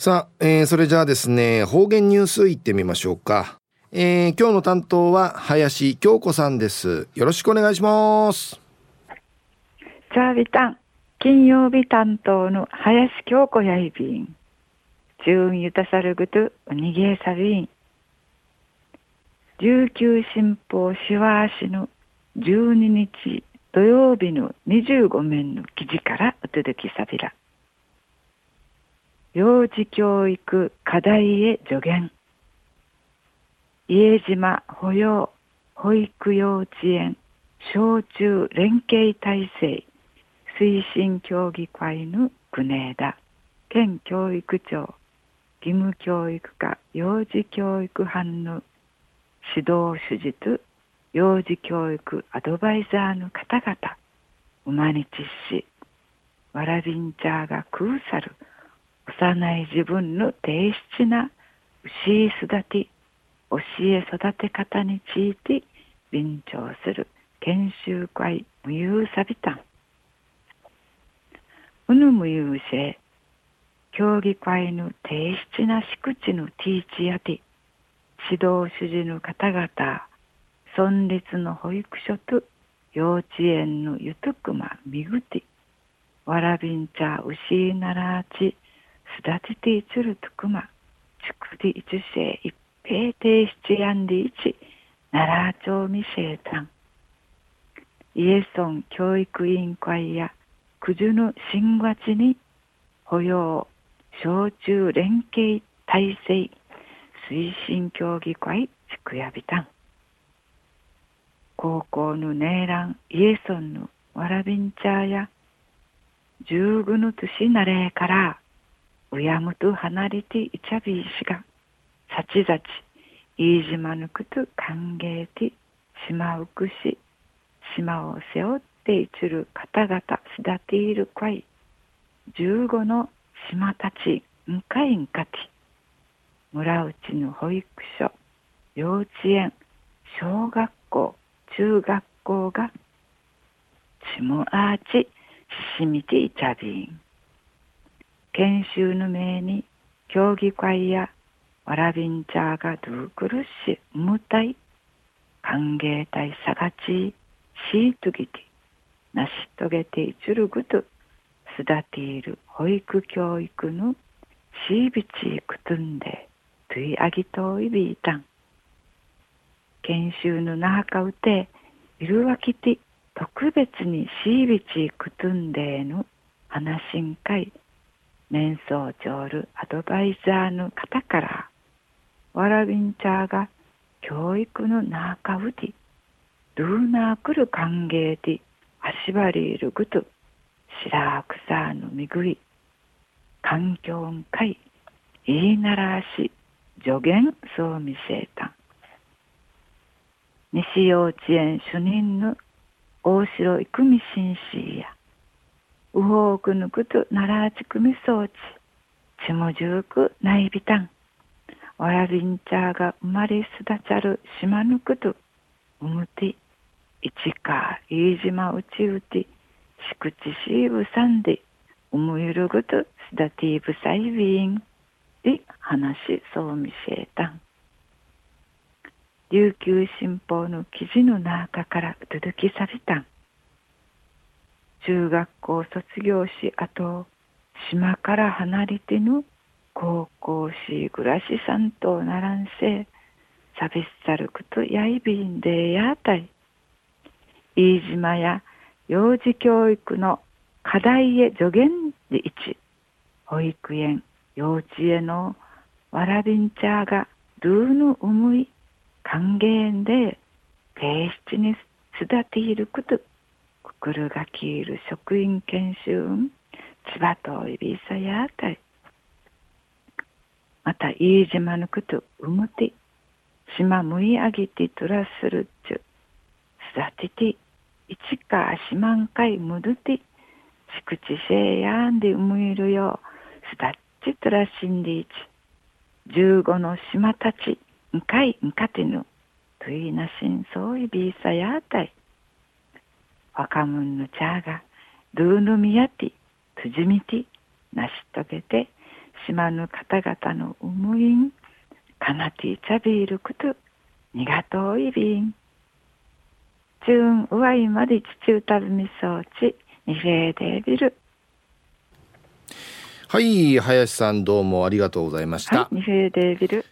さあ、えー、それじゃあですね、方言ニュースいってみましょうか。えー、今日の担当は林京子さんです。よろしくお願いします。チャービタン、金曜日担当の林京子やいびん。中ゆたさるぐと、おにげさびん。琉球新報しわしの12日土曜日の25面の記事からお届けさびら。幼児教育課題へ助言。家島保養保育幼稚園小中連携体制推進協議会の国枝県教育長義務教育課幼児教育班の指導主実幼児教育アドバイザーの方々うまにちしわらびんちゃーが空さる幼い自分の低質な牛育て教え育て方について勉強する研修会無有サビタンうぬ無有性競技会の低質な敷地のティーチやて指導主事の方々村立の保育所と幼稚園のゆとくまみぐてわらびんちゃうしいならちすだてていつるとくまちくりいつせ一平定七やんで一奈良町未生誕イエソン教育委員会や九十の新月に保養小中連携体制推進協議会ちくやびたん。高校のネーランイエソンのわらびんちゃーや十五の年なれからうやむと離れていちゃびいしがさちざち飯島ぬくと歓迎て島うくし島を背負っていちる方々すだているかい十五の島たちんかいんかて村内の保育所幼稚園小学校中学校がちもあーちししみていちゃびん。研修の名に競技会やわらびんちゃがドゥークルしむたい歓迎隊さがちしいとぎて成し遂げていちるぐとすだている保育教育のしいびちくとんでといあぎといびいたん。研修のなはかうているわきて特別にしいびちくとんでの話しんかい。面相長るアドバイザーの方からわらびんちゃーが教育の中うてドゥーナーくる歓迎で足張りいるぐと白草のみぐい環境んかい言いならし助言そう見せた。西幼稚園主任の大城育美紳士やウホークヌクトナラーチクミ装置ち。もじゅうくないびたん。わらびんちゃが生まれすだちゃる島ぬくと。うむていちか飯島うちうて。しくちしいぶさんで。うむゆるぐとすだていぶさいびん。で話そうみせえたん。琉球新報の記事の中から届きされたん。中学校卒業しあと島から離れてぬ高校し暮らしさんとならんせサビスサルクとやいびんでやたい。飯島や幼児教育の課題へ助言で一。保育園幼稚園のわらびんちゃがルーヌうむい歓迎で提出にすだていること。くるがきいる職員研修千葉といびさやあたいまた飯島のことうむて島むいあげてとらするっちゅすだてていちかしまんかいむどてしくちせいやんでうむいるよすだっちとらしんでいち十五の島たちんかいんかてぬといなしんそういびさやあたい若者の茶がルーヌミヤティ、トゥジミティ、成し遂げて、島の方々の思いんかなていちゃびることにがといびん。チュンうわいまでちちうたぶみそうちにフェーデービル。はい林さんどうもありがとうございました、はい、ニフェーデービル